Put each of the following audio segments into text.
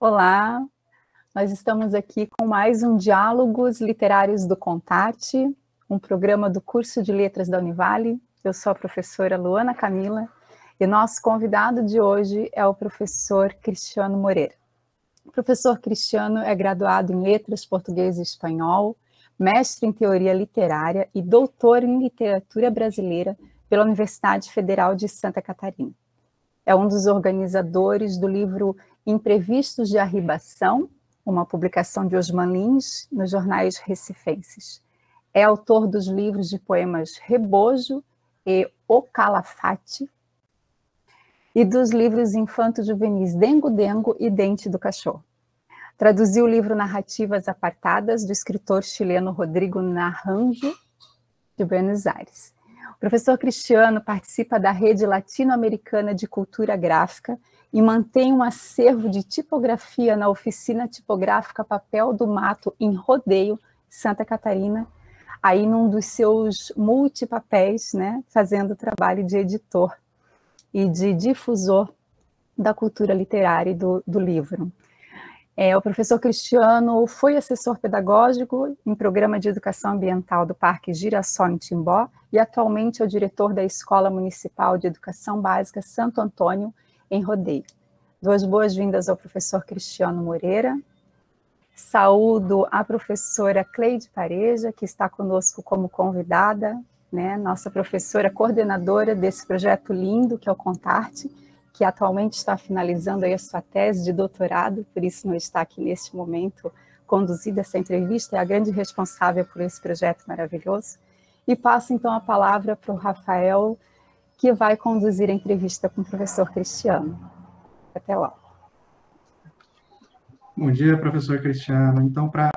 Olá, nós estamos aqui com mais um Diálogos Literários do Contate, um programa do curso de Letras da Univale. Eu sou a professora Luana Camila e nosso convidado de hoje é o professor Cristiano Moreira. O professor Cristiano é graduado em Letras Português e Espanhol, mestre em Teoria Literária e doutor em Literatura Brasileira pela Universidade Federal de Santa Catarina. É um dos organizadores do livro Imprevistos de Arribação, uma publicação de Osman Lins nos jornais recifenses. É autor dos livros de poemas Rebojo e O Calafate e dos livros infanto-juvenis Dengo Dengo e Dente do Cachorro. Traduziu o livro Narrativas Apartadas, do escritor chileno Rodrigo Naranjo, de Buenos Aires. O professor Cristiano participa da Rede Latino-Americana de Cultura Gráfica e mantém um acervo de tipografia na oficina tipográfica Papel do Mato, em Rodeio, Santa Catarina, aí num dos seus multipapéis, né, fazendo trabalho de editor e de difusor da cultura literária e do, do livro. É, o professor Cristiano foi assessor pedagógico em programa de educação ambiental do Parque Girassol em Timbó e atualmente é o diretor da Escola Municipal de Educação Básica Santo Antônio, em Rodeio. Duas boas-vindas ao professor Cristiano Moreira. Saúdo a professora Cleide Pareja, que está conosco como convidada, né, nossa professora coordenadora desse projeto lindo que é o Contarte, que atualmente está finalizando aí a sua tese de doutorado, por isso não está aqui neste momento conduzindo essa entrevista, é a grande responsável por esse projeto maravilhoso. E passo então a palavra para o Rafael que vai conduzir a entrevista com o professor Cristiano. Até lá. Bom dia, professor Cristiano. Então, para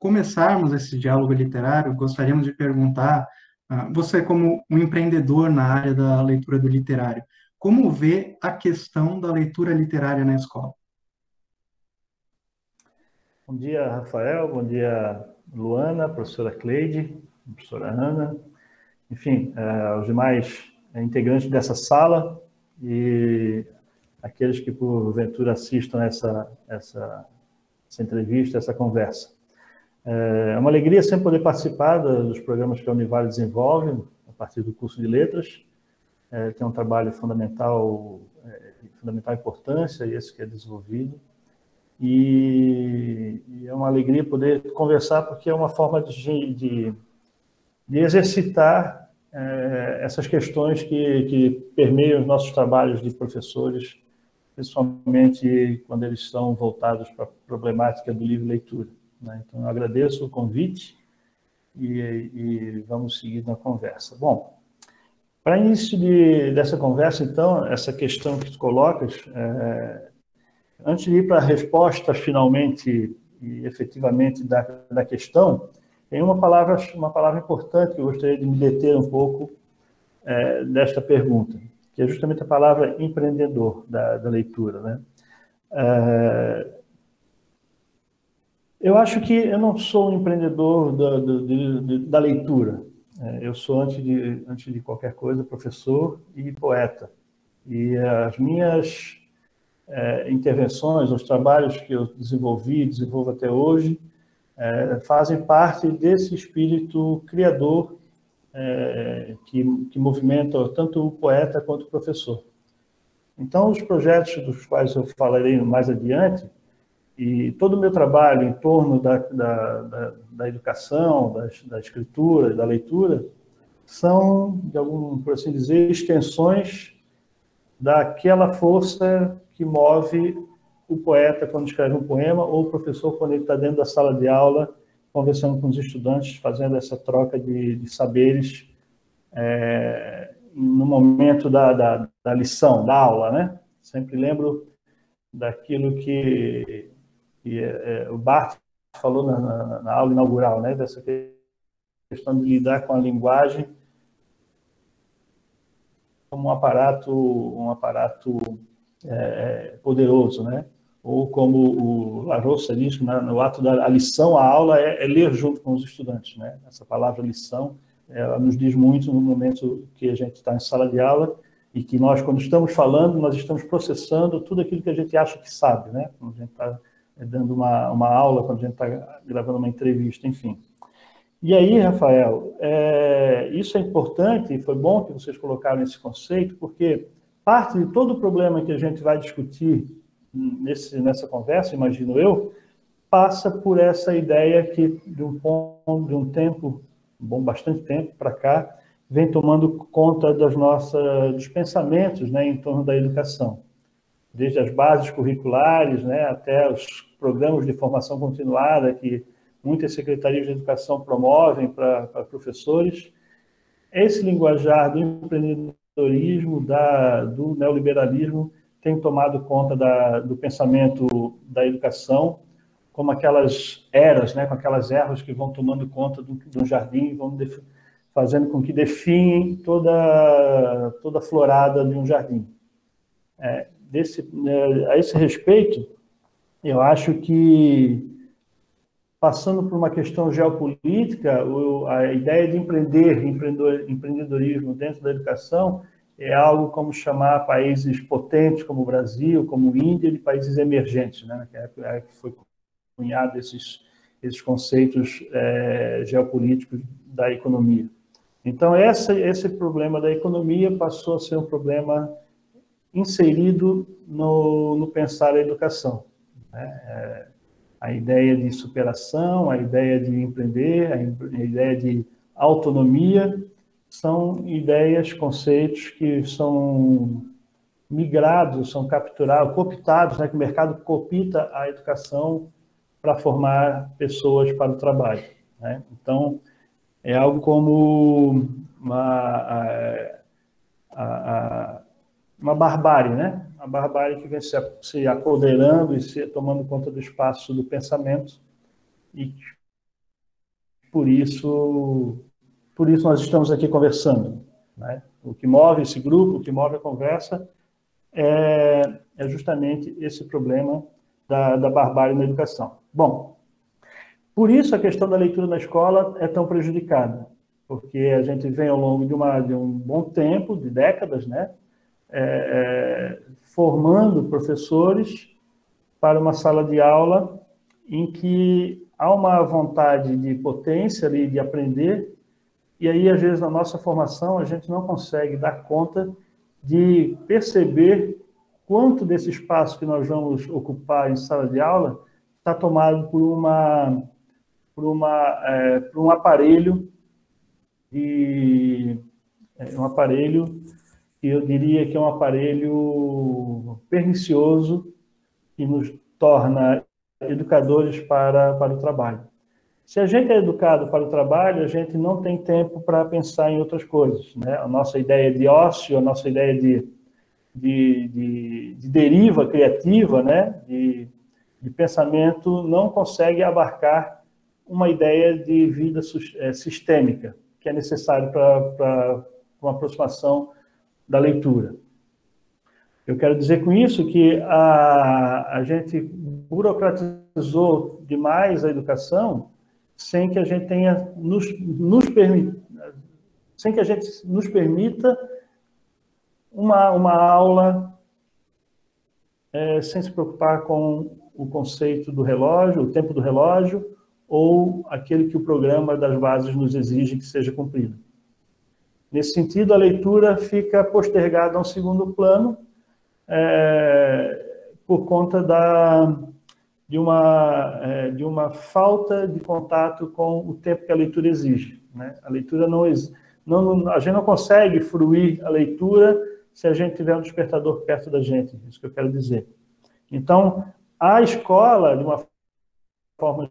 começarmos esse diálogo literário, gostaríamos de perguntar, uh, você como um empreendedor na área da leitura do literário, como vê a questão da leitura literária na escola? Bom dia, Rafael. Bom dia, Luana, professora Cleide, professora Ana. Enfim, uh, os demais é, integrantes dessa sala e aqueles que porventura assistam essa, essa, essa entrevista, essa conversa. É, é uma alegria sempre poder participar dos programas que a Univale desenvolve a partir do curso de letras. É, tem um trabalho fundamental, é, fundamental importância, esse que é desenvolvido. E, e, é uma alegria poder conversar, porque é uma forma de, de, de exercitar é, essas questões que, que permeiam os nossos trabalhos de professores, principalmente quando eles estão voltados para a problemática do livro leitura. Né? Então, eu agradeço o convite e, e, vamos seguir na conversa. Bom, para início de, dessa conversa, então, essa questão que tu colocas, é, antes de ir para a resposta finalmente e efetivamente da, da questão, tem uma palavra, uma palavra importante que eu gostaria de me deter um pouco é, desta pergunta, que é justamente a palavra empreendedor da, da leitura. Né? É, eu acho que eu não sou um empreendedor da, da, da leitura. É, eu sou, antes de, antes de qualquer coisa, professor e poeta. E as minhas é, intervenções, os trabalhos que eu desenvolvi, desenvolvo até hoje, é, fazem parte desse espírito criador é, que, que movimenta tanto o poeta quanto o professor. Então, os projetos dos quais eu falarei mais adiante, e todo o meu trabalho em torno da, da, da, da educação, da, da escritura, da leitura, são, de algum, por assim dizer, extensões daquela força que move o poeta quando escreve um poema ou o professor quando ele está dentro da sala de aula conversando com os estudantes, fazendo essa troca de, de saberes é, no momento da, da, da, lição, da aula, né? Sempre lembro daquilo que, que é, é o Barthes falou na, na, na, aula inaugural, né? Dessa questão de lidar com a linguagem como um aparato, um aparato é, poderoso, né? Ou como o Larousse diz, né, no ato da lição, a aula é, é, ler junto com os estudantes. Né? Essa palavra lição, ela nos diz muito no momento que a gente está em sala de aula e que nós, quando estamos falando, nós estamos processando tudo aquilo que a gente acha que sabe. Né? Quando a gente está dando uma, uma aula, quando a gente está gravando uma entrevista, enfim. E aí, Rafael, é, isso é importante, e foi bom que vocês colocaram esse conceito, porque parte de todo o problema que a gente vai discutir nesse, nessa conversa, imagino eu, passa por essa ideia que, de um, de um tempo, bom, bastante tempo para cá, vem tomando conta das nossas, dos pensamentos né, em torno da educação. Desde as bases curriculares né, até os programas de formação continuada que muitas secretarias de educação promovem para, professores. Esse linguajar do empreendedorismo, da, do neoliberalismo, tem tomado conta da, do pensamento da educação, como aquelas eras, né, com aquelas ervas que vão tomando conta do, do jardim, vão fazendo com que definem toda, toda a florada de um jardim. É, desse, é, a esse respeito, eu acho que, passando por uma questão geopolítica, a ideia de empreender, empreendedorismo dentro da educação, é algo como chamar países potentes como o Brasil, como Índia, de países emergentes, né? que é, foi cunhado esses, esses conceitos é, geopolíticos da economia. Então, essa, esse problema da economia passou a ser um problema inserido no, no pensar a educação. Né? É, a ideia de superação, a ideia de empreender, a, a ideia de autonomia, são ideias, conceitos que são migrados, são capturados, cooptados, né, que o mercado copita a educação para formar pessoas para o trabalho. Né? Então, é algo como uma, a, a, uma barbárie, né? Uma barbárie que vem se, se apoderando e se tomando conta do espaço do pensamento e por isso por isso nós estamos aqui conversando. Né? O que move esse grupo, o que move a conversa é, é justamente esse problema da, da barbárie na educação. Bom, por isso a questão da leitura na escola é tão prejudicada, porque a gente vem ao longo de, uma, de um bom tempo, de décadas, né, é, é, formando professores para uma sala de aula em que há uma vontade de potência ali, de aprender, e aí, às vezes, na nossa formação, a gente não consegue dar conta de perceber quanto desse espaço que nós vamos ocupar em sala de aula está tomado por uma por, uma, é, por um aparelho de é, um aparelho que eu diria que é um aparelho pernicioso que nos torna educadores para, para o trabalho. Se a gente é educado para o trabalho, a gente não tem tempo para pensar em outras coisas. Né? A nossa ideia de ócio, a nossa ideia de, de, de, de deriva criativa, né? de, de pensamento, não consegue abarcar uma ideia de vida é, sistêmica, que é necessário para uma aproximação da leitura. Eu quero dizer com isso que a, a gente burocratizou demais a educação sem que a gente tenha nos, nos permit, sem que a gente nos permita uma, uma aula é, sem se preocupar com o conceito do relógio, o tempo do relógio, ou aquele que o programa das bases nos exige que seja cumprido. Nesse sentido, a leitura fica postergada a um segundo plano é, por conta da, de, uma, é, de uma falta de contato com o tempo que a leitura exige. Né? A leitura não, não, a gente não consegue fruir a leitura se a gente tiver um despertador perto da gente, é isso que eu quero dizer. Então, a escola, de uma forma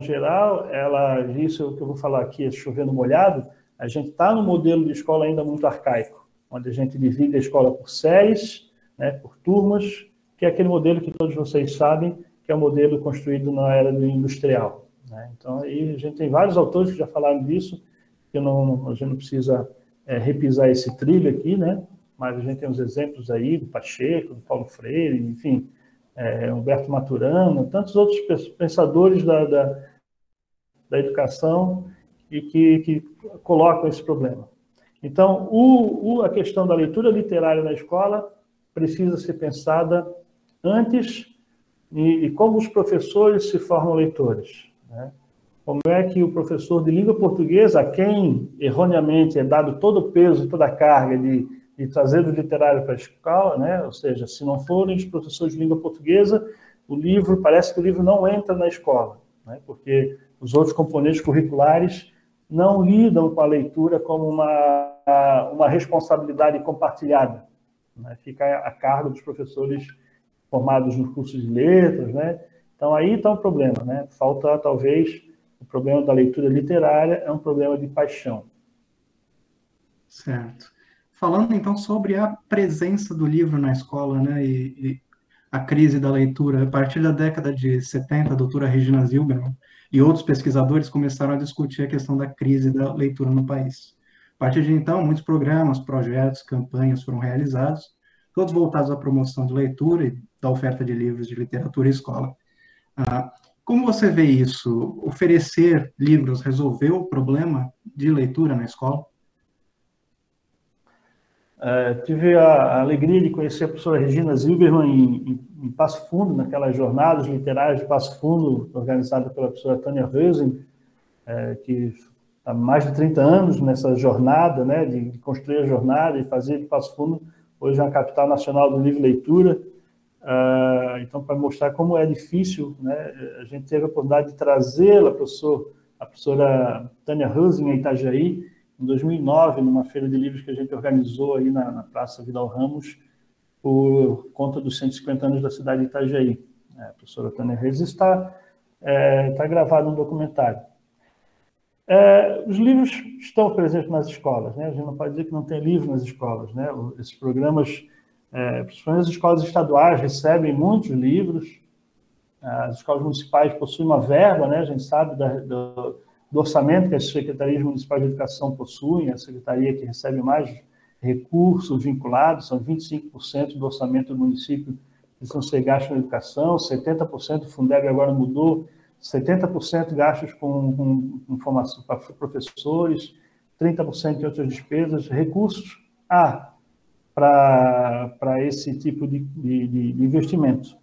geral, ela, isso que eu vou falar aqui, é chovendo molhado, a gente está no modelo de escola ainda muito arcaico, onde a gente divide a escola por séries, né, por turmas, que é aquele modelo que todos vocês sabem, que é o modelo construído na era do industrial. Né? Então, aí a gente tem vários autores que já falaram disso, que não, a gente não precisa é, repisar esse trilho aqui, né? mas a gente tem os exemplos aí do Pacheco, do Paulo Freire, enfim, é, Humberto Maturano, tantos outros pensadores da, da, da educação e que, que, colocam esse problema. Então, o, o, a questão da leitura literária na escola precisa ser pensada antes E, e como os professores se formam leitores? Né? Como é que o professor de língua portuguesa, a quem erroneamente é dado todo o peso, toda a carga de, de trazer o literário para a escola, né? ou seja, se não forem os professores de língua portuguesa, o livro, parece que o livro não entra na escola, né? porque os outros componentes curriculares não lidam com a leitura como uma, uma responsabilidade compartilhada. Né? Fica a cargo dos professores formados nos cursos de letras, né? Então aí está um problema, né? Falta talvez o problema da leitura literária é um problema de paixão. Certo. Falando então sobre a presença do livro na escola, né, e, e a crise da leitura, a partir da década de 70, a doutora Regina Zilberman e outros pesquisadores começaram a discutir a questão da crise da leitura no país. A partir de então, muitos programas, projetos, campanhas foram realizados, todos voltados à promoção de leitura e da oferta de livros de literatura em escola. Ah, como você vê isso? Oferecer livros resolveu o problema de leitura na escola? É, tive a, alegria de conhecer a professora Regina Zilberman em, em, em, Passo Fundo, naquelas jornadas literárias de Passo Fundo, organizada pela professora Tânia Reusen, é, que há mais de 30 anos nessa jornada, né, de construir a jornada e fazer de Passo Fundo, hoje é uma capital nacional do livro e leitura. Uh, então, para mostrar como é difícil, né, a gente teve a oportunidade de trazê-la, professor, a professora Tânia Reusen, em Itajaí, em 2009, numa feira de livros que a gente organizou aí na, na Praça Vidal Ramos, por conta dos 150 anos da cidade de Itajaí. É, a professora Tânia Reis está, é, está gravado um documentário. É, os livros estão presentes nas escolas, né? a gente não pode dizer que não tem livro nas escolas. Né? Esses programas, é, principalmente as escolas estaduais, recebem muitos livros, as escolas municipais possuem uma verba, né? a gente sabe da, do, do orçamento que as secretarias municipais de educação possuem, a secretaria que recebe mais recursos vinculados, são 25% do orçamento do município que são ser gastos na educação, 70% do Fundeb agora mudou, 70% gastos com, com, com formação para professores, 30% de outras despesas, recursos há para esse tipo de, de, de investimento.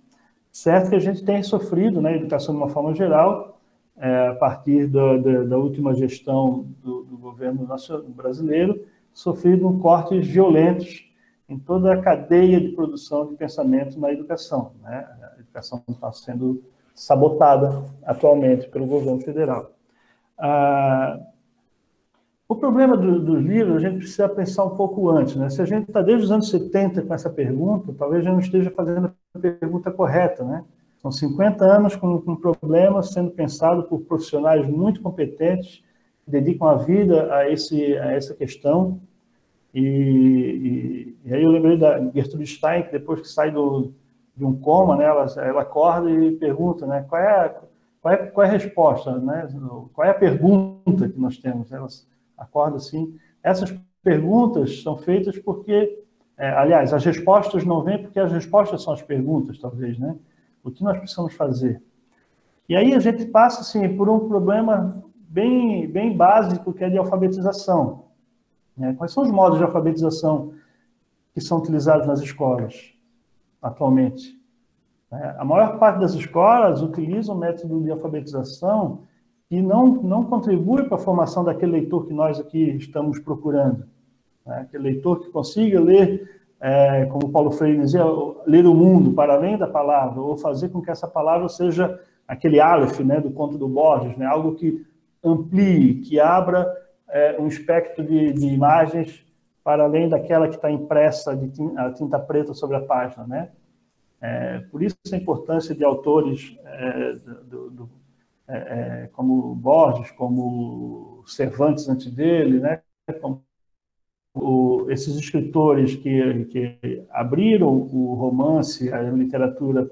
Certo que a gente tem sofrido né, educação de uma forma geral, é, a partir da, da, da última gestão do, do, governo brasileiro, sofrido cortes violentos em toda a cadeia de produção de pensamento na educação. Né? A educação está sendo sabotada atualmente pelo governo federal. Ah, o problema do, dos livros, a gente precisa pensar um pouco antes. Né? Se a gente está desde os anos 70 com essa pergunta, talvez a gente não esteja fazendo a pergunta correta, né? São 50 anos com, um problema sendo pensado por profissionais muito competentes, que dedicam a vida a, esse, a essa questão. E, e, e aí eu lembrei da Gertrude Stein, que depois que sai do, de um coma, né, ela, ela acorda e pergunta né, qual, é, qual, é, qual é a resposta, né, qual é a pergunta que nós temos. Ela acorda assim. Essas perguntas são feitas porque, é, aliás, as respostas não vêm porque as respostas são as perguntas, talvez, né? O que nós precisamos fazer? E aí a gente passa assim, por um problema bem, bem básico, que é de alfabetização. Né? Quais são os modos de alfabetização que são utilizados nas escolas atualmente? É, a maior parte das escolas utiliza o método de alfabetização que não, não contribui para a formação daquele leitor que nós aqui estamos procurando. Né? Aquele leitor que consiga ler é, como Paulo Freire dizia, ler o mundo para além da palavra, ou fazer com que essa palavra seja aquele aleph né, do conto do Borges, né, algo que amplie, que abra é, um espectro de, de, imagens para além daquela que está impressa de tinta, tinta, preta sobre a página. Né? É, por isso a importância de autores é, do, do, é, é, como Borges, como Cervantes antes dele, né? como o, esses escritores que, que abriram o romance, a literatura,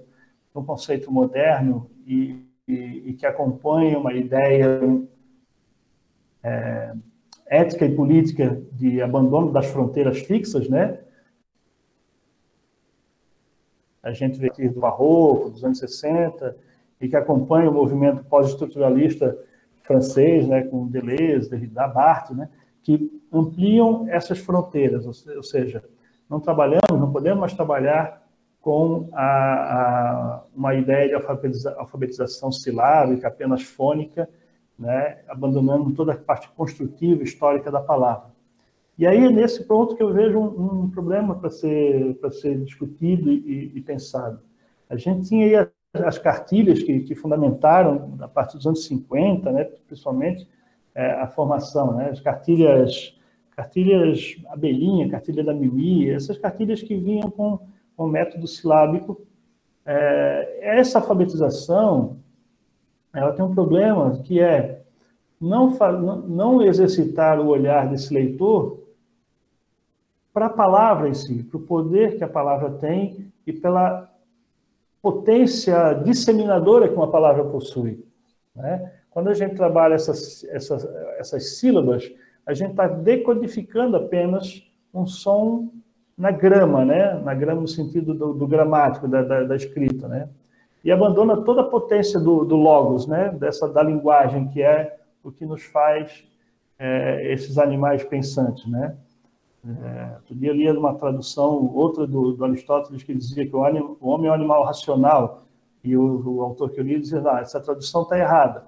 um conceito moderno e, e, e que acompanham uma ideia é, ética e política de abandono das fronteiras fixas, né? A gente vê aqui do Barroco, dos anos 60, e que acompanha o movimento pós-estruturalista francês, né, com Deleuze, Derrida, Barthes, né? que ampliam essas fronteiras, ou seja, não trabalhamos, não podemos mais trabalhar com a, a, uma ideia de alfabetiza, alfabetização silábica, apenas fônica, né, abandonando toda a parte construtiva, histórica da palavra. E aí é nesse ponto que eu vejo um, um problema para ser, ser discutido e, e, pensado. A gente tinha aí as, as cartilhas que, que, fundamentaram, a partir dos anos 50, né, principalmente, é, a formação, né, as cartilhas, cartilhas abelhinha, cartilha da Mimi, essas cartilhas que vinham com com método silábico. É, essa alfabetização, ela tem um problema que é não, não exercitar o olhar desse leitor para a palavra em si, para o poder que a palavra tem e pela potência disseminadora que uma palavra possui. Né? Quando a gente trabalha essas, essas, essas sílabas, a gente está decodificando apenas um som na grama, né? Na grama no sentido do, do gramático, da, da, da, escrita, né? E abandona toda a potência do, do logos, né? Dessa, da linguagem, que é o que nos faz é, esses animais pensantes, né? É, outro eu uma tradução, outra do, do Aristóteles, que dizia que o, o, homem é um animal racional, e o, o autor que eu li dizia, ah, essa tradução está errada.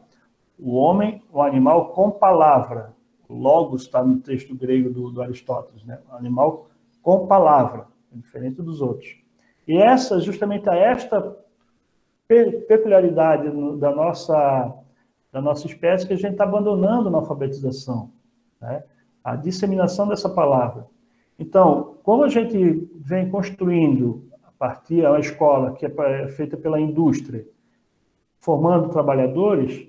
O homem, o animal com palavra. Logos está no texto grego do, do Aristóteles, né? Animal com palavra, diferente dos outros. E essa, justamente esta peculiaridade da nossa, da nossa espécie que a gente está abandonando na alfabetização, né? A disseminação dessa palavra. Então, como a gente vem construindo, a partir da escola que é feita pela indústria, formando trabalhadores,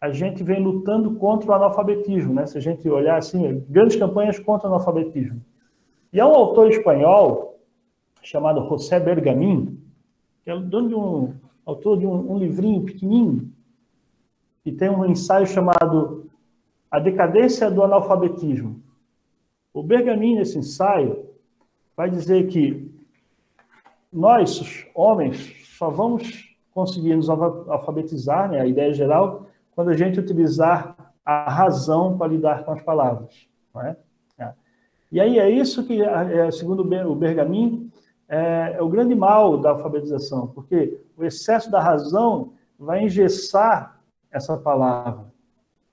a gente vem lutando contra o analfabetismo. Né? Se a gente olhar assim, grandes campanhas contra o analfabetismo. E há um autor espanhol chamado José Bergamin, que é dono de um autor de um, um livrinho pequenininho, que tem um ensaio chamado A Decadência do Analfabetismo. O Bergamin, nesse ensaio, vai dizer que nós, homens, só vamos conseguir nos alfabetizar, né, a ideia geral, quando a gente utilizar a razão para lidar com as palavras. Não é? E aí é isso que, é, segundo o Bergamin, é, é o grande mal da alfabetização, porque o excesso da razão vai engessar essa palavra.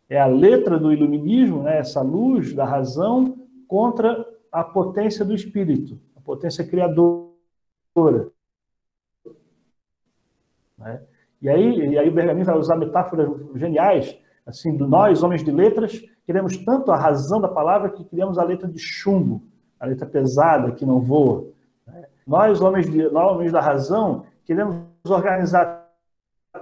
É a letra do iluminismo, né, essa luz da razão, contra a potência do espírito, a potência criadora. Né? E, aí, e aí o Bergamin vai usar metáforas geniais, assim, do nós, homens de letras, Queremos tanto a razão da palavra que criamos a letra de chumbo, a letra pesada que não voa. Nós, homens, de, nós, homens da razão, queremos organizar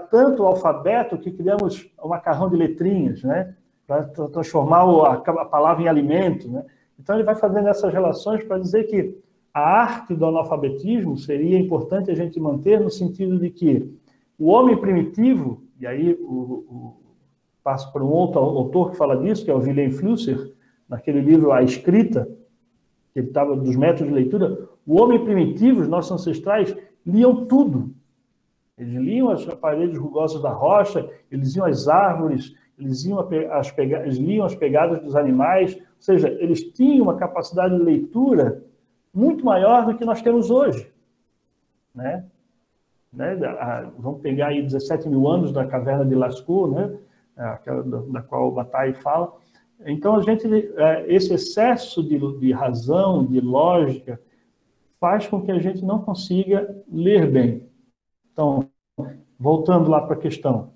tanto o alfabeto que criamos um macarrão de letrinhas, né? Para transformar a, palavra em alimento, né? Então ele vai fazendo essas relações para dizer que a arte do analfabetismo seria importante a gente manter no sentido de que o homem primitivo, e aí o, passo por um outro autor que fala disso, que é o Willem Flusser, naquele livro A Escrita, que ele estava dos métodos de leitura, o homem primitivo, os nossos ancestrais, liam tudo. Eles liam as paredes rugosas da rocha, eles liam as árvores, eles liam, as, eles liam as pegadas dos animais, ou seja, eles tinham uma capacidade de leitura muito maior do que nós temos hoje. Né? Né? Vamos pegar aí 17 mil anos da caverna de Lascaux, né? Aquela da qual o Bataille fala. Então, a gente, é, esse excesso de, de razão, de lógica, faz com que a gente não consiga ler bem. Então, voltando lá para a questão,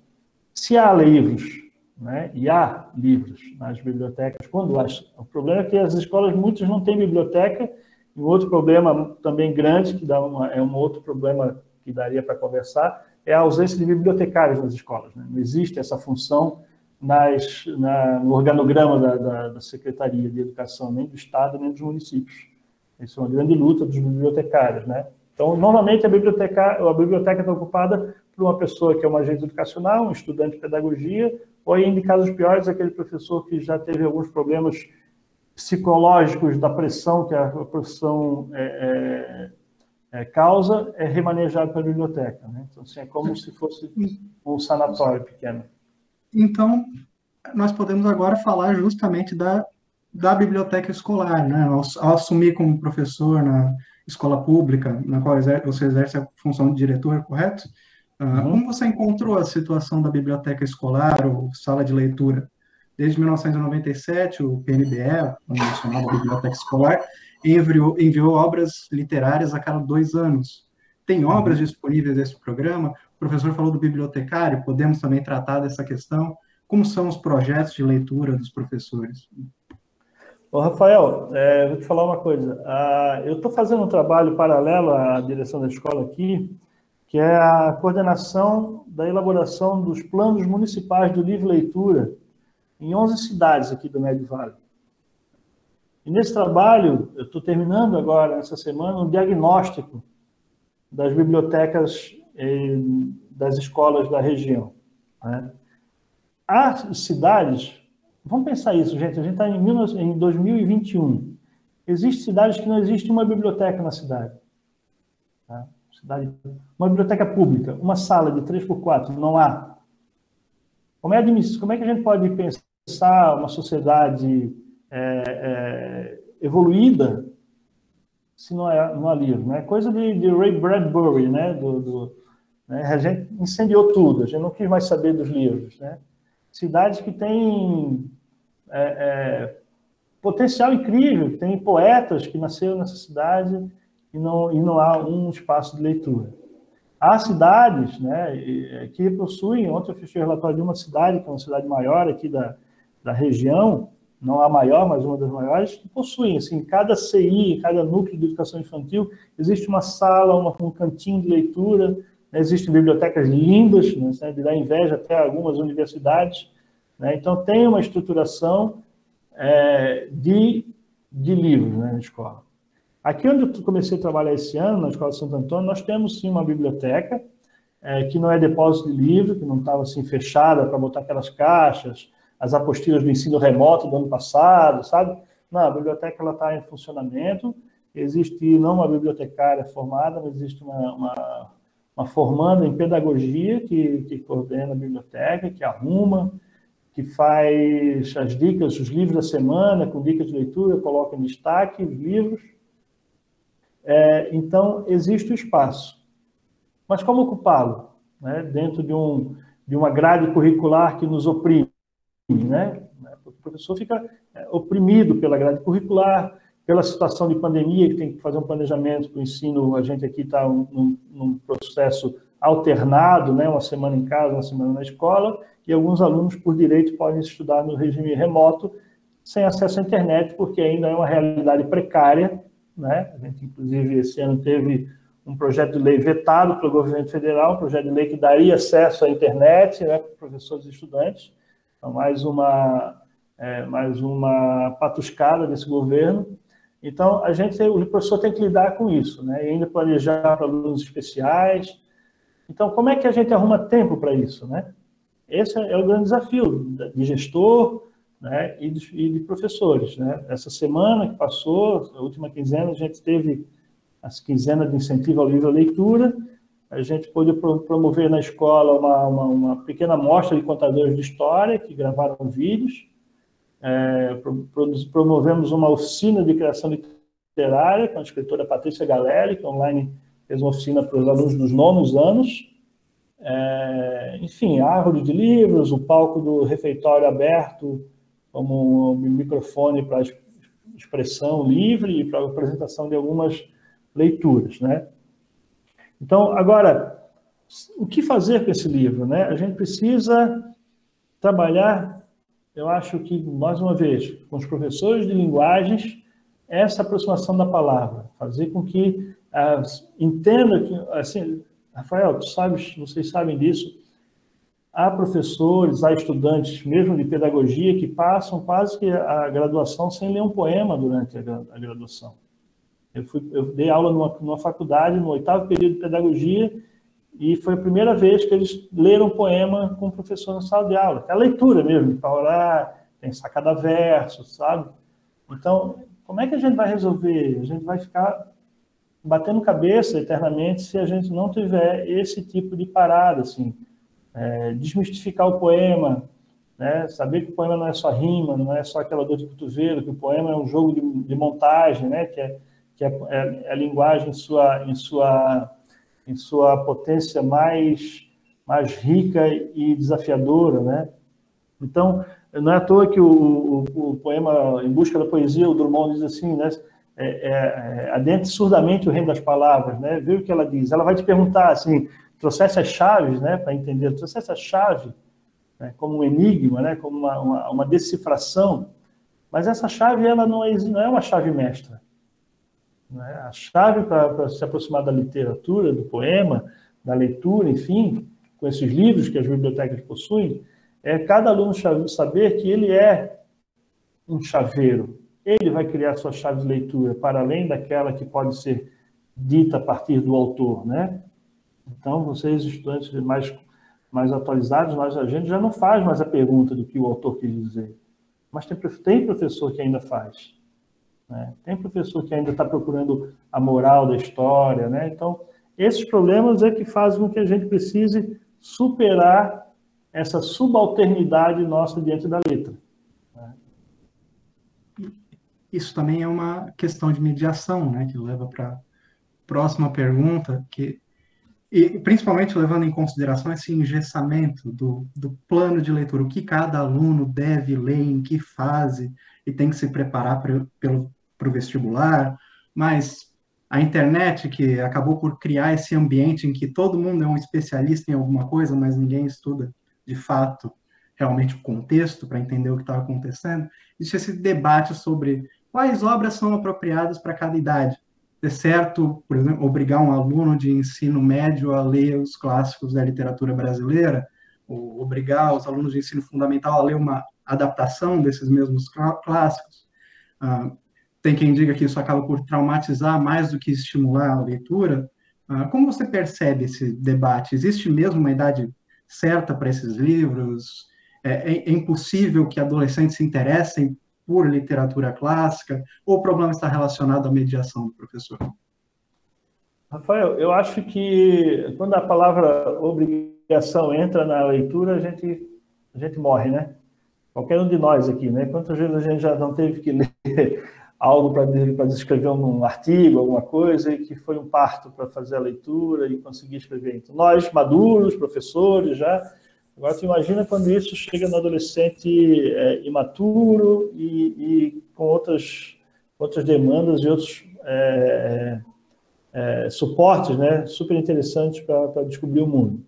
se há livros, né, e há livros nas bibliotecas, quando há, o problema é que as escolas, muitas não têm biblioteca, e um outro problema também grande, que dá uma, é um outro problema que daria para conversar, é a ausência de bibliotecários nas escolas. Né? Não existe essa função nas, na, no organograma da, da, da, Secretaria de Educação, nem do Estado, nem dos municípios. Isso é uma grande luta dos bibliotecários. Né? Então, normalmente, a biblioteca, a biblioteca está ocupada por uma pessoa que é um agente educacional, um estudante de pedagogia, ou, em casos piores, aquele professor que já teve alguns problemas psicológicos da pressão que a profissão é, é, é, causa é remanejado pela biblioteca. Né? Então, assim, é como se fosse um sanatório pequeno. Então, nós podemos agora falar justamente da, da biblioteca escolar, né? Ao, ao assumir como professor na escola pública, na qual você exerce a função de diretor, correto? Uh, uhum. Como você encontrou a situação da biblioteca escolar ou sala de leitura? Desde 1997, o PNBE, como chamava Biblioteca Escolar, enviou, enviou obras literárias a cada dois anos. Tem uhum. obras disponíveis nesse programa? O professor falou do bibliotecário, podemos também tratar dessa questão? Como são os projetos de leitura dos professores? Ô, Rafael, é, vou te falar uma coisa. Ah, eu estou fazendo um trabalho paralelo à direção da escola aqui, que é a coordenação da elaboração dos planos municipais do livro leitura em 11 cidades aqui do Médio Vale. E nesse trabalho, eu estou terminando agora, essa semana, um diagnóstico das bibliotecas eh, das escolas da região. Né? As cidades, vamos pensar isso, gente, a gente está em, em 2021. Existem cidades que não existe uma biblioteca na cidade. Tá? cidade. Uma biblioteca pública, uma sala de 3 por 4 não há. Como é, como é que a gente pode pensar uma sociedade é, é, evoluída se não, é, não há livro. Né? Coisa de, de Ray Bradbury, né? Do, do, né? a gente incendiou tudo, a gente não quis mais saber dos livros. Né? Cidades que têm é, é, potencial incrível, tem poetas que nasceram nessa cidade e não, e não há um espaço de leitura. Há cidades né, que possuem, ontem eu fechei o relatório de uma cidade, que é uma cidade maior aqui da, da região, não a maior, mas uma das maiores, que possuem, assim, cada CI, cada núcleo de educação infantil, existe uma sala, uma, um cantinho de leitura? Existem bibliotecas lindas, né? de dar inveja até algumas universidades, né? então tem uma estruturação é, de, de livros né, na escola. Aqui onde eu comecei a trabalhar esse ano, na Escola de Santo Antônio, nós temos sim uma biblioteca, é, que não é depósito de livro, que não estava assim fechada para botar aquelas caixas, as apostilas do ensino remoto do ano passado, sabe? Não, a biblioteca ela está em funcionamento. Existe não uma bibliotecária formada, mas existe uma, uma, uma formanda em pedagogia que, que coordena a biblioteca, que arruma, que faz as dicas, os livros da semana, com dicas de leitura, coloca em destaque os livros. É, então, existe o espaço. Mas como ocupá-lo? Né? Dentro de, um, de uma grade curricular que nos oprime né? O professor fica é, oprimido pela grade curricular, pela situação de pandemia, que tem que fazer um planejamento para o ensino. A gente aqui está num, num, processo alternado, né? uma semana em casa, uma semana na escola, e alguns alunos, por direito, podem estudar no regime remoto, sem acesso à internet, porque ainda é uma realidade precária. Né? A gente, inclusive, esse ano teve um projeto de lei vetado pelo governo federal, um projeto de lei que daria acesso à internet né, para professores e estudantes, então, mais uma, é, mais uma patuscada desse governo. Então, a gente, o professor tem que lidar com isso, né? E ainda planejar para alunos especiais. Então, como é que a gente arruma tempo para isso, né? Esse é o grande desafio de gestor né, e, de, e de professores. Né? Essa semana que passou, a última quinzena, a gente teve as quinzenas de incentivo ao livro à leitura, a gente pôde promover na escola uma, uma, uma pequena mostra de contadores de história que gravaram vídeos. É, promovemos uma oficina de criação literária com a escritora Patrícia Galeri, que online fez uma oficina para os alunos dos nonos anos. É, enfim, árvore de livros, o palco do refeitório aberto como um microfone para expressão livre e para apresentação de algumas leituras, né? Então, agora, o que fazer com esse livro? Né? A gente precisa trabalhar, eu acho que, mais uma vez, com os professores de linguagens, essa aproximação da palavra, fazer com que uh, entenda que, assim, Rafael, tu sabes, vocês sabem disso, há professores, há estudantes, mesmo de pedagogia, que passam quase que a graduação sem ler um poema durante a graduação. Eu, fui, eu dei aula numa, numa, faculdade, no oitavo período de pedagogia, e foi a primeira vez que eles leram um poema com o professor na sala de aula. É a leitura mesmo, para orar, pensar cada verso, sabe? Então, como é que a gente vai resolver? A gente vai ficar batendo cabeça eternamente se a gente não tiver esse tipo de parada, assim. É, desmistificar o poema, né? saber que o poema não é só rima, não é só aquela dor de cotovelo, que o poema é um jogo de, de montagem, né? que é que é, é, é a linguagem em sua, em sua, em sua potência mais, mais rica e desafiadora, né? Então, não é à toa que o, o, o poema Em Busca da Poesia, o Drummond diz assim, né? É, é, é, adentre surdamente o reino das palavras, né? Vê o que ela diz. Ela vai te perguntar assim, trouxesse as chaves, né, para entender, trouxesse a chave né, como um enigma, né, como uma, uma, uma, decifração, mas essa chave ela não é, não é uma chave mestra. Né? A chave para se aproximar da literatura, do poema, da leitura, enfim, com esses livros que as bibliotecas possuem, é cada aluno saber que ele é um chaveiro. Ele vai criar sua chave de leitura para além daquela que pode ser dita a partir do autor, né? Então, vocês, estudantes mais, mais atualizados, nós, a gente já não faz mais a pergunta do que o autor quis dizer. Mas tem, tem professor que ainda faz. Né? Tem professor que ainda está procurando a moral da história. Né? Então, esses problemas é que fazem com que a gente precise superar essa subalternidade nossa diante da letra. Né? Isso também é uma questão de mediação, né? que leva para a próxima pergunta, que e principalmente levando em consideração esse engessamento do, do plano de leitura, o que cada aluno deve ler, em que fase, e tem que se preparar para o vestibular, mas a internet, que acabou por criar esse ambiente em que todo mundo é um especialista em alguma coisa, mas ninguém estuda de fato realmente o contexto para entender o que está acontecendo, existe esse debate sobre quais obras são apropriadas para cada idade é certo, por exemplo, obrigar um aluno de ensino médio a ler os clássicos da literatura brasileira, ou obrigar os alunos de ensino fundamental a ler uma adaptação desses mesmos clássicos. Ah, tem quem diga que isso acaba por traumatizar mais do que estimular a leitura. Ah, como você percebe esse debate? Existe mesmo uma idade certa para esses livros? É, é, é impossível que adolescentes se interessem por literatura clássica, ou o problema está relacionado à mediação do professor? Rafael, eu acho que quando a palavra obrigação entra na leitura, a gente, a gente morre, né? Qualquer um de nós aqui, né? Quantas vezes a gente já não teve que ler algo para escrever um artigo, alguma coisa, e que foi um parto para fazer a leitura e conseguir escrever. Então, nós, maduros, professores, já Agora, tu imagina quando isso chega no adolescente é, imaturo e, e, com outras, outras demandas e outros é, é, suportes né, super interessantes para descobrir o mundo.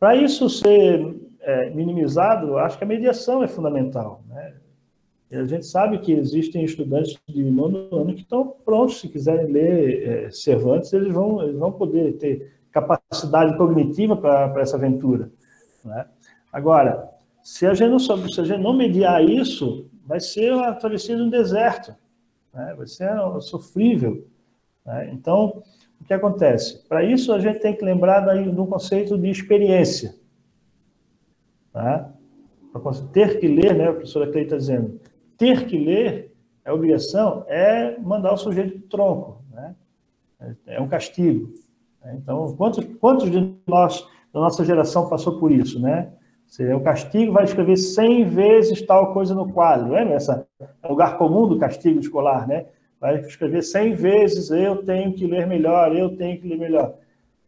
Para isso ser é, minimizado, acho que a mediação é fundamental. Né? E a gente sabe que existem estudantes de nono ano que estão prontos, se quiserem ler é, Cervantes, eles vão, eles vão poder ter capacidade cognitiva para essa aventura. Né? Agora, se a, gente não se a gente não mediar isso, vai ser uma travessia um deserto, né? vai ser sofrível. Né? Então, o que acontece? Para isso, a gente tem que lembrar daí do conceito de experiência. Tá? Para ter que ler, né, a professora Cleide está dizendo, ter que ler, a obrigação é mandar o sujeito para o tronco. Né? É um castigo. Então, quantos, quantos de nós da nossa geração passou por isso, né? Você, o castigo vai escrever 100 vezes tal coisa no quadro, lembra? Essa é o lugar comum do castigo escolar, né? Vai escrever 100 vezes, eu tenho que ler melhor, eu tenho que ler melhor.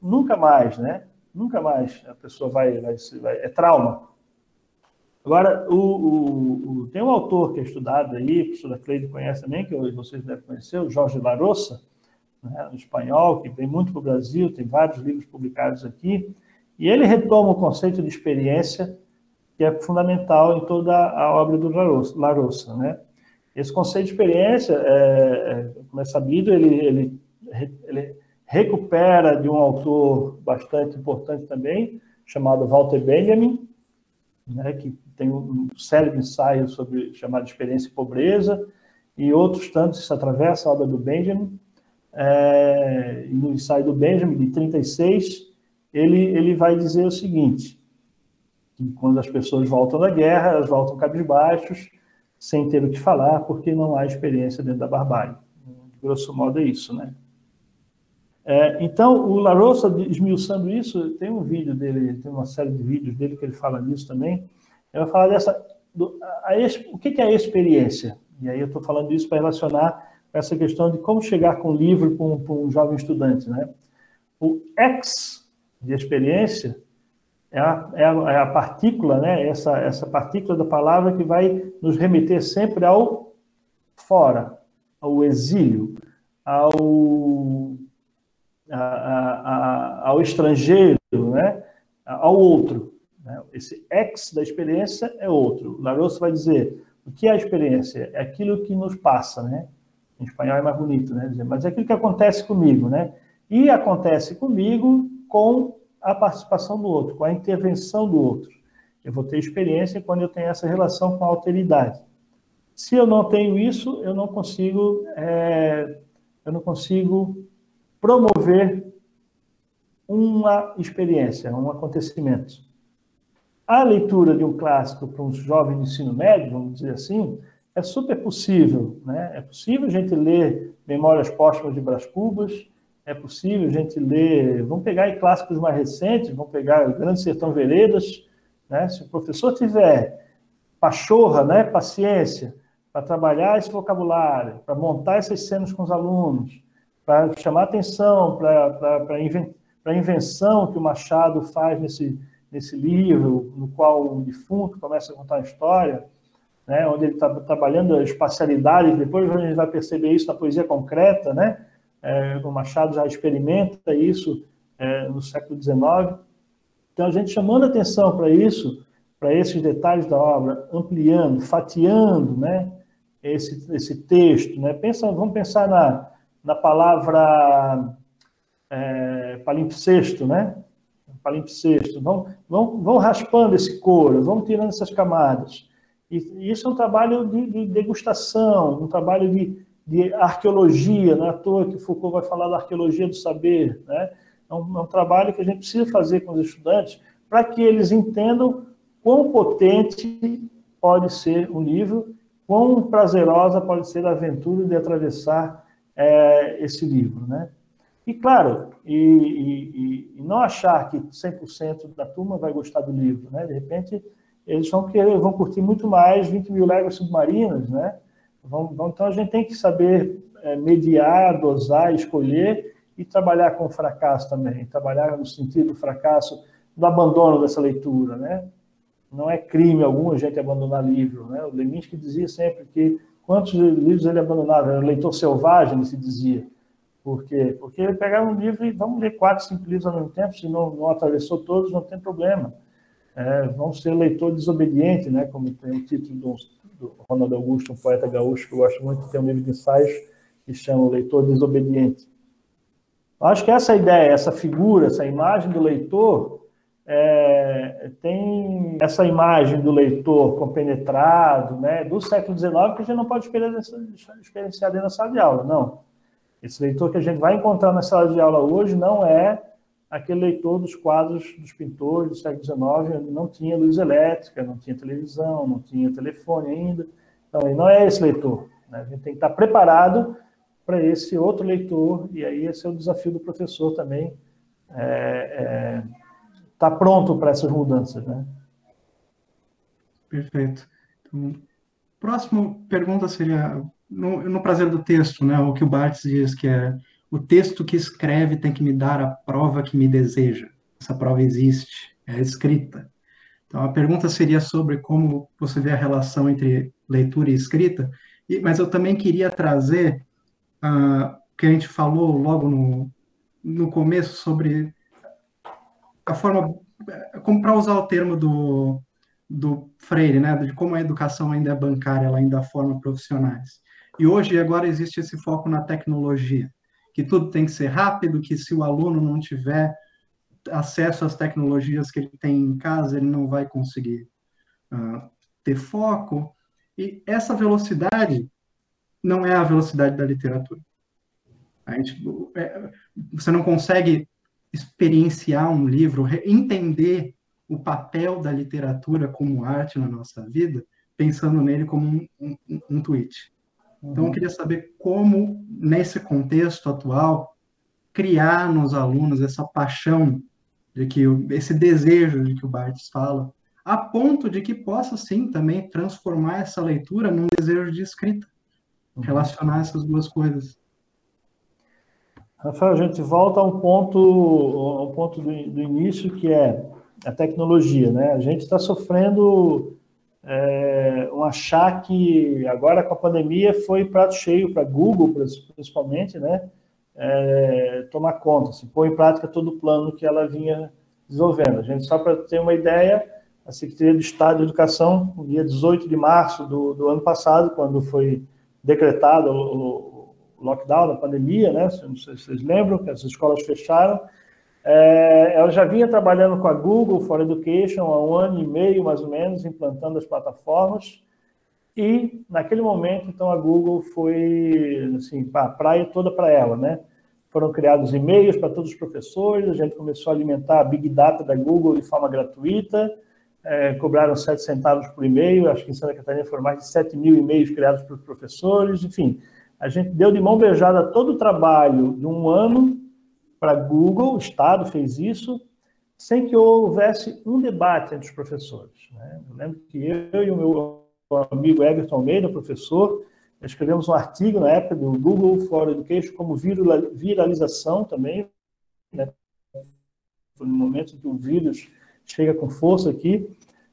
Nunca mais, né? Nunca mais a pessoa vai, vai, vai é trauma. Agora, o, o, o, tem um autor que é estudado aí, a professora Cleide conhece também, que vocês devem conhecer, o Jorge Larossa, né, um espanhol, que vem muito para o Brasil, tem vários livros publicados aqui, e ele retoma o conceito de experiência, que é fundamental em toda a obra do Larossa. Né? Esse conceito de experiência, é, é, como é sabido, ele, ele, ele recupera de um autor bastante importante também, chamado Walter Benjamin, né, que tem um célebre ensaio sobre chamado Experiência e Pobreza, e outros tantos, isso atravessa a obra do Benjamin. É, no ensaio do Benjamin, de 36, ele, ele vai dizer o seguinte, que quando as pessoas voltam da guerra, elas voltam cabisbaixos, sem ter o que falar, porque não há experiência dentro da barbárie. Grosso modo é isso, né? É, então, o Larossa, esmiuçando isso, tem um vídeo dele, tem uma série de vídeos dele que ele fala nisso também. Ele vai falar dessa. Do, a, a, o que é a experiência? E aí eu estou falando isso para relacionar essa questão de como chegar com o livro para um, um jovem estudante. Né? O X de experiência é a, é a, é a, partícula, né? essa, essa partícula da palavra que vai nos remeter sempre ao fora, ao exílio, ao, a, ao estrangeiro, né? ao outro. Né? Esse X da experiência é outro. Larousse vai dizer, o que é a experiência? É aquilo que nos passa, né? Em espanhol é mais bonito, né? Mas é aquilo que acontece comigo, né? E acontece comigo com a participação do outro, com a intervenção do outro. Eu vou ter experiência quando eu tenho essa relação com a alteridade. Se eu não tenho isso, eu não consigo, é, eu não consigo promover uma experiência, um acontecimento. A leitura de um clássico para um jovem de ensino médio, vamos dizer assim, é super possível. Né? É possível a gente ler Memórias Póstumas de Brás Cubas, é possível a gente ler, vamos pegar clássicos mais recentes, vamos pegar o Grande Sertão Veredas, né? se o professor tiver pachorra, né? paciência, para trabalhar esse vocabulário, para montar essas cenas com os alunos, para chamar atenção para a invenção que o Machado faz nesse, nesse livro, no qual o defunto começa a contar a história, né, onde ele está trabalhando a espacialidade, depois a gente vai perceber isso na poesia concreta, né? É, o Machado já experimenta isso é, no século XIX. Então, a gente chamando atenção para isso, para esses detalhes da obra, ampliando, fatiando né, esse, esse texto. Né? Pensa, vamos pensar na, na palavra é, palimpsesto, né? Palimpsesto. Vão, vão, vão raspando esse couro, vão tirando essas camadas. E isso é um trabalho de, de degustação, um trabalho de, de, arqueologia, não é à toa que Foucault vai falar da arqueologia do saber. Né? É, um, é um trabalho que a gente precisa fazer com os estudantes para que eles entendam quão potente pode ser o livro, quão prazerosa pode ser a aventura de atravessar é, esse livro. Né? E, claro, e, e, e não achar que 100% da turma vai gostar do livro. Né? De repente eles vão querer, vão curtir muito mais 20 mil léguas submarinas, né? Vão, vão, então a gente tem que saber é, mediar, dosar, escolher e trabalhar com o fracasso também, trabalhar no sentido do fracasso, do abandono dessa leitura, né? Não é crime algum a gente abandonar livro, né? O Leminski dizia sempre que quantos livros ele abandonava, era leitor selvagem, se dizia. Por quê? Porque ele pegava um livro e vamos ler quatro, cinco livros ao mesmo tempo, se não, não atravessou todos, não tem problema é, ser leitor desobediente, né, como tem o título do, do Ronaldo Augusto, um poeta gaúcho que eu gosto muito, tem um livro de ensaios que chama Leitor Desobediente. Acho que essa ideia, essa figura, essa imagem do leitor, é, tem essa imagem do leitor compenetrado, né, do século XIX, que a gente não pode experienciar dentro da sala de aula, não. Esse leitor que a gente vai encontrar na sala de aula hoje não é aquele leitor dos quadros dos pintores do século XIX, não tinha luz elétrica, não tinha televisão, não tinha telefone ainda. Então, ele não é esse leitor. Né? A gente tem que estar preparado para esse outro leitor, e aí esse é o desafio do professor também, é, é, tá pronto para essas mudanças. Né? Perfeito. Então, próxima pergunta seria, no, no prazer do texto, né, o que o Barthes diz que é o texto que escreve tem que me dar a prova que me deseja. Essa prova existe, é escrita. Então, a pergunta seria sobre como você vê a relação entre leitura e escrita, e, mas eu também queria trazer uh, que a gente falou logo no, no começo sobre a forma, como para usar o termo do, do Freire, né, de como a educação ainda é bancária, ela ainda forma profissionais. E hoje, agora, existe esse foco na tecnologia que tudo tem que ser rápido, que se o aluno não tiver acesso às tecnologias que ele tem em casa, ele não vai conseguir uh, ter foco. E essa velocidade não é a velocidade da literatura. A gente, é, você não consegue experienciar um livro, entender o papel da literatura como arte na nossa vida, pensando nele como um, um, um tweet. Então, eu queria saber como, nesse contexto atual, criar nos alunos essa paixão de que esse desejo de que o Barthes fala, a ponto de que possa sim também transformar essa leitura num desejo de escrita. uhum. relacionar essas duas coisas. Rafael, a gente volta a um ponto, a um ponto do, do início que é a tecnologia, né? A gente está sofrendo é, um achaque agora com a pandemia foi prato cheio para Google, principalmente, né? É, tomar conta, assim, pôr em prática todo o plano que ela vinha desenvolvendo. A gente, só para ter uma ideia, a Secretaria de Estado de Educação, no dia 18 de março do, do ano passado, quando foi decretado o lockdown da pandemia, né? Não sei se vocês lembram, que as escolas fecharam, é, ela já vinha trabalhando com a Google for Education há um ano e meio, mais ou menos, implantando as plataformas. E, naquele momento, então, a Google foi, assim, a praia toda para ela, né? Foram criados e-mails para todos os professores, a gente começou a alimentar a Big Data da Google de forma gratuita, é, cobraram 7 centavos por e-mail, acho que em Santa Catarina foram mais de 7 mil e-mails criados por professores, enfim. A gente deu de mão beijada todo o trabalho de um ano para Google, o Estado fez isso, sem que houvesse um debate entre os professores. Né? Eu lembro que eu e o meu amigo Everton Almeida, professor, escrevemos um artigo na época do Google for Education como viralização também, né? no momento que o vírus chega com força aqui.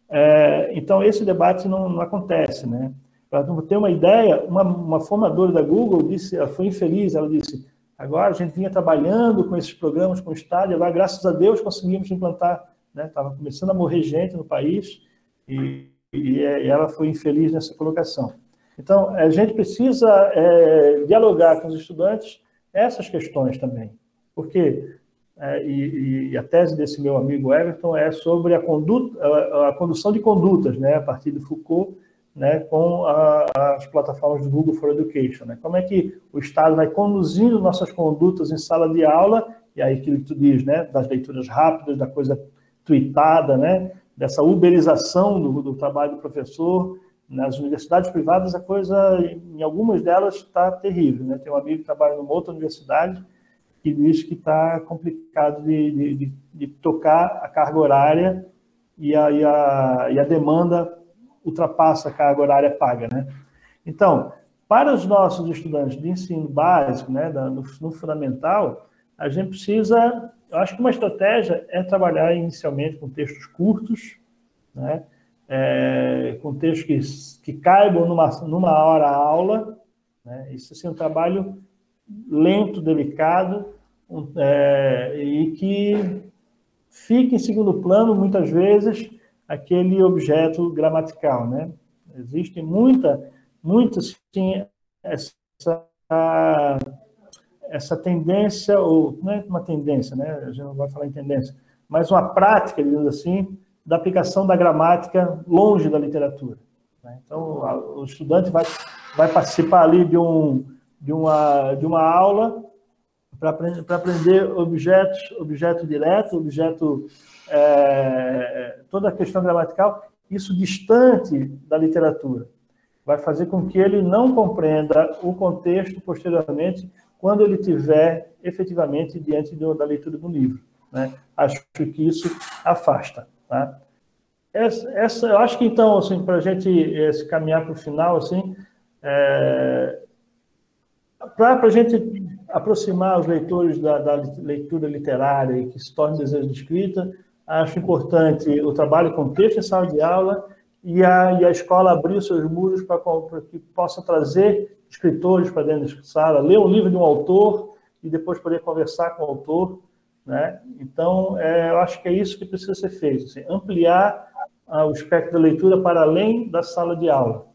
É, então, esse debate não, não acontece. Né? Para ter uma ideia, uma, uma formadora da Google disse, ela foi infeliz, ela disse, Agora a gente vinha trabalhando com esses programas com o Estado, e agora, graças a Deus, conseguimos implantar. Estava né? começando a morrer gente no país e, e, ela foi infeliz nessa colocação. Então, a gente precisa é, dialogar com os estudantes essas questões também, porque é, e, e, a tese desse meu amigo Everton é sobre a, conduta, a, a condução de condutas, né, a partir de Foucault, né, com a, as plataformas do Google for Education. Né? Como é que o Estado vai conduzindo nossas condutas em sala de aula, e aí aquilo que tu diz, né, das leituras rápidas, da coisa tweetada, né, dessa uberização do, do trabalho do professor. Nas universidades privadas, a coisa, em algumas delas, está terrível. Né? Tem um amigo que trabalha numa outra universidade que diz que está complicado de, de, de, de, tocar a carga horária e a, e a, e a demanda ultrapassa a carga horária paga, né? Então, para os nossos estudantes de ensino básico, né, no, no fundamental, a gente precisa, eu acho que uma estratégia é trabalhar inicialmente com textos curtos, né, é, com textos que, que caibam numa, numa hora aula, né, isso assim, é um trabalho lento, delicado, um, é, e que fica em segundo plano, muitas vezes, aquele objeto gramatical, né? Existe muita, muita, sim, essa, essa tendência, ou não é uma tendência, né? A gente não vai falar em tendência, mas uma prática, digamos assim, da aplicação da gramática longe da literatura. Né? Então, o estudante vai, vai participar ali de, um, de, uma, de uma aula para aprender objetos, objeto direto, objeto é, toda a questão gramatical, isso distante da literatura. Vai fazer com que ele não compreenda o contexto posteriormente, quando ele tiver efetivamente diante da leitura do livro. Né? Acho que isso afasta. Tá? Essa, essa, eu acho que então, assim, para a gente é, se caminhar para o final, assim, é, para a gente aproximar os leitores da, da, leitura literária e que se torne desejo de escrita, Acho importante o trabalho com texto em sala de aula e a, e a escola abrir seus muros para que possa trazer escritores para dentro da sala, ler um livro de um autor e depois poder conversar com o autor. Né? Então, é, eu acho que é isso que precisa ser feito, assim, ampliar ah, o espectro da leitura para além da sala de aula.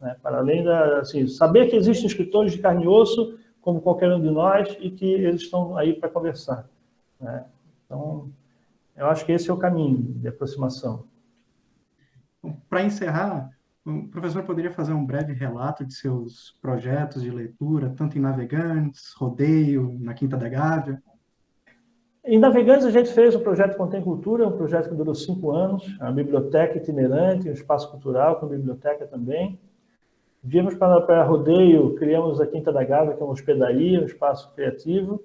Né? Para além da, assim, saber que existem escritores de carne e osso, como qualquer um de nós, e que eles estão aí para conversar. Né? Então, eu acho que esse é o caminho de aproximação. Para encerrar, o professor poderia fazer um breve relato de seus projetos de leitura, tanto em Navegantes, Rodeio, na Quinta da Gávea? Em Navegantes, a gente fez o projeto Contém Cultura, um projeto que durou cinco anos, a biblioteca itinerante, um espaço cultural com biblioteca também. Viemos para Rodeio, criamos a Quinta da Gávea, que é uma hospedaria, um espaço criativo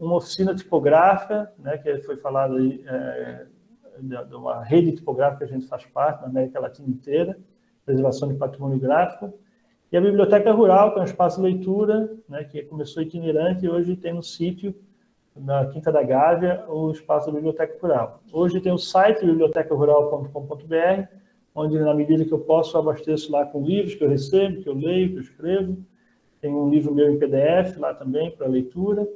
uma oficina tipográfica, né, que foi falado aí, é, de uma rede tipográfica que a gente faz parte na América Latina inteira, preservação de patrimônio gráfico, E a Biblioteca Rural, que é um espaço de leitura, né, que começou itinerante e hoje tem no sítio, na Quinta da Gávea, o espaço da Biblioteca Rural. Hoje tem o site bibliotecarural.com.br, onde, na medida que eu posso, eu abasteço lá com livros que eu recebo, que eu leio, que eu escrevo. Tem um livro meu em PDF lá também para leitura.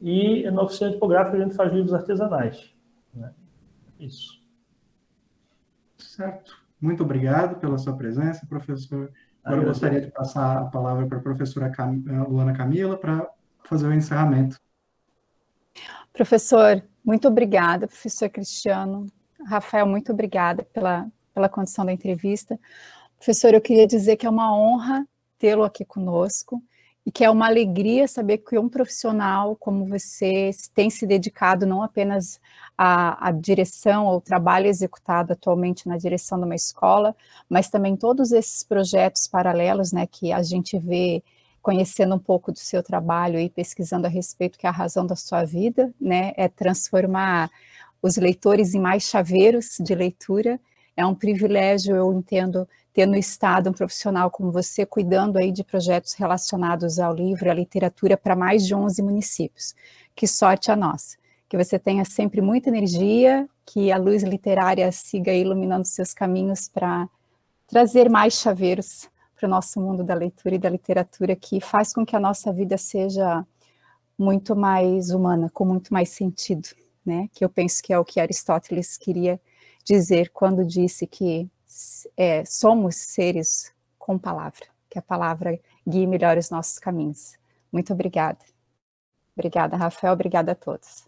E na oficina tipográfica a gente faz livros artesanais. Né? Isso. Certo. Muito obrigado pela sua presença, professor. Agora eu gostaria de passar a palavra para a professora Cam... Luana Camila para fazer o encerramento. Professor, muito obrigada, professor Cristiano. Rafael, muito obrigada pela, pela condição da entrevista. Professor, eu queria dizer que é uma honra tê-lo aqui conosco e que é uma alegria saber que um profissional como você tem se dedicado não apenas à, à direção ou trabalho executado atualmente na direção de uma escola, mas também todos esses projetos paralelos, né, que a gente vê conhecendo um pouco do seu trabalho e pesquisando a respeito que é a razão da sua vida, né, é transformar os leitores em mais chaveiros de leitura. É um privilégio, eu entendo, ter no Estado um profissional como você cuidando aí de projetos relacionados ao livro à literatura para mais de 11 municípios. Que sorte a nossa. Que você tenha sempre muita energia, que a luz literária siga iluminando seus caminhos para trazer mais chaveiros para o nosso mundo da leitura e da literatura, que faz com que a nossa vida seja muito mais humana, com muito mais sentido, né? Que eu penso que é o que Aristóteles queria dizer quando disse que é, somos seres com palavra, que a palavra guie melhor os nossos caminhos. Muito obrigada. Obrigada, Rafael. Obrigada a todos.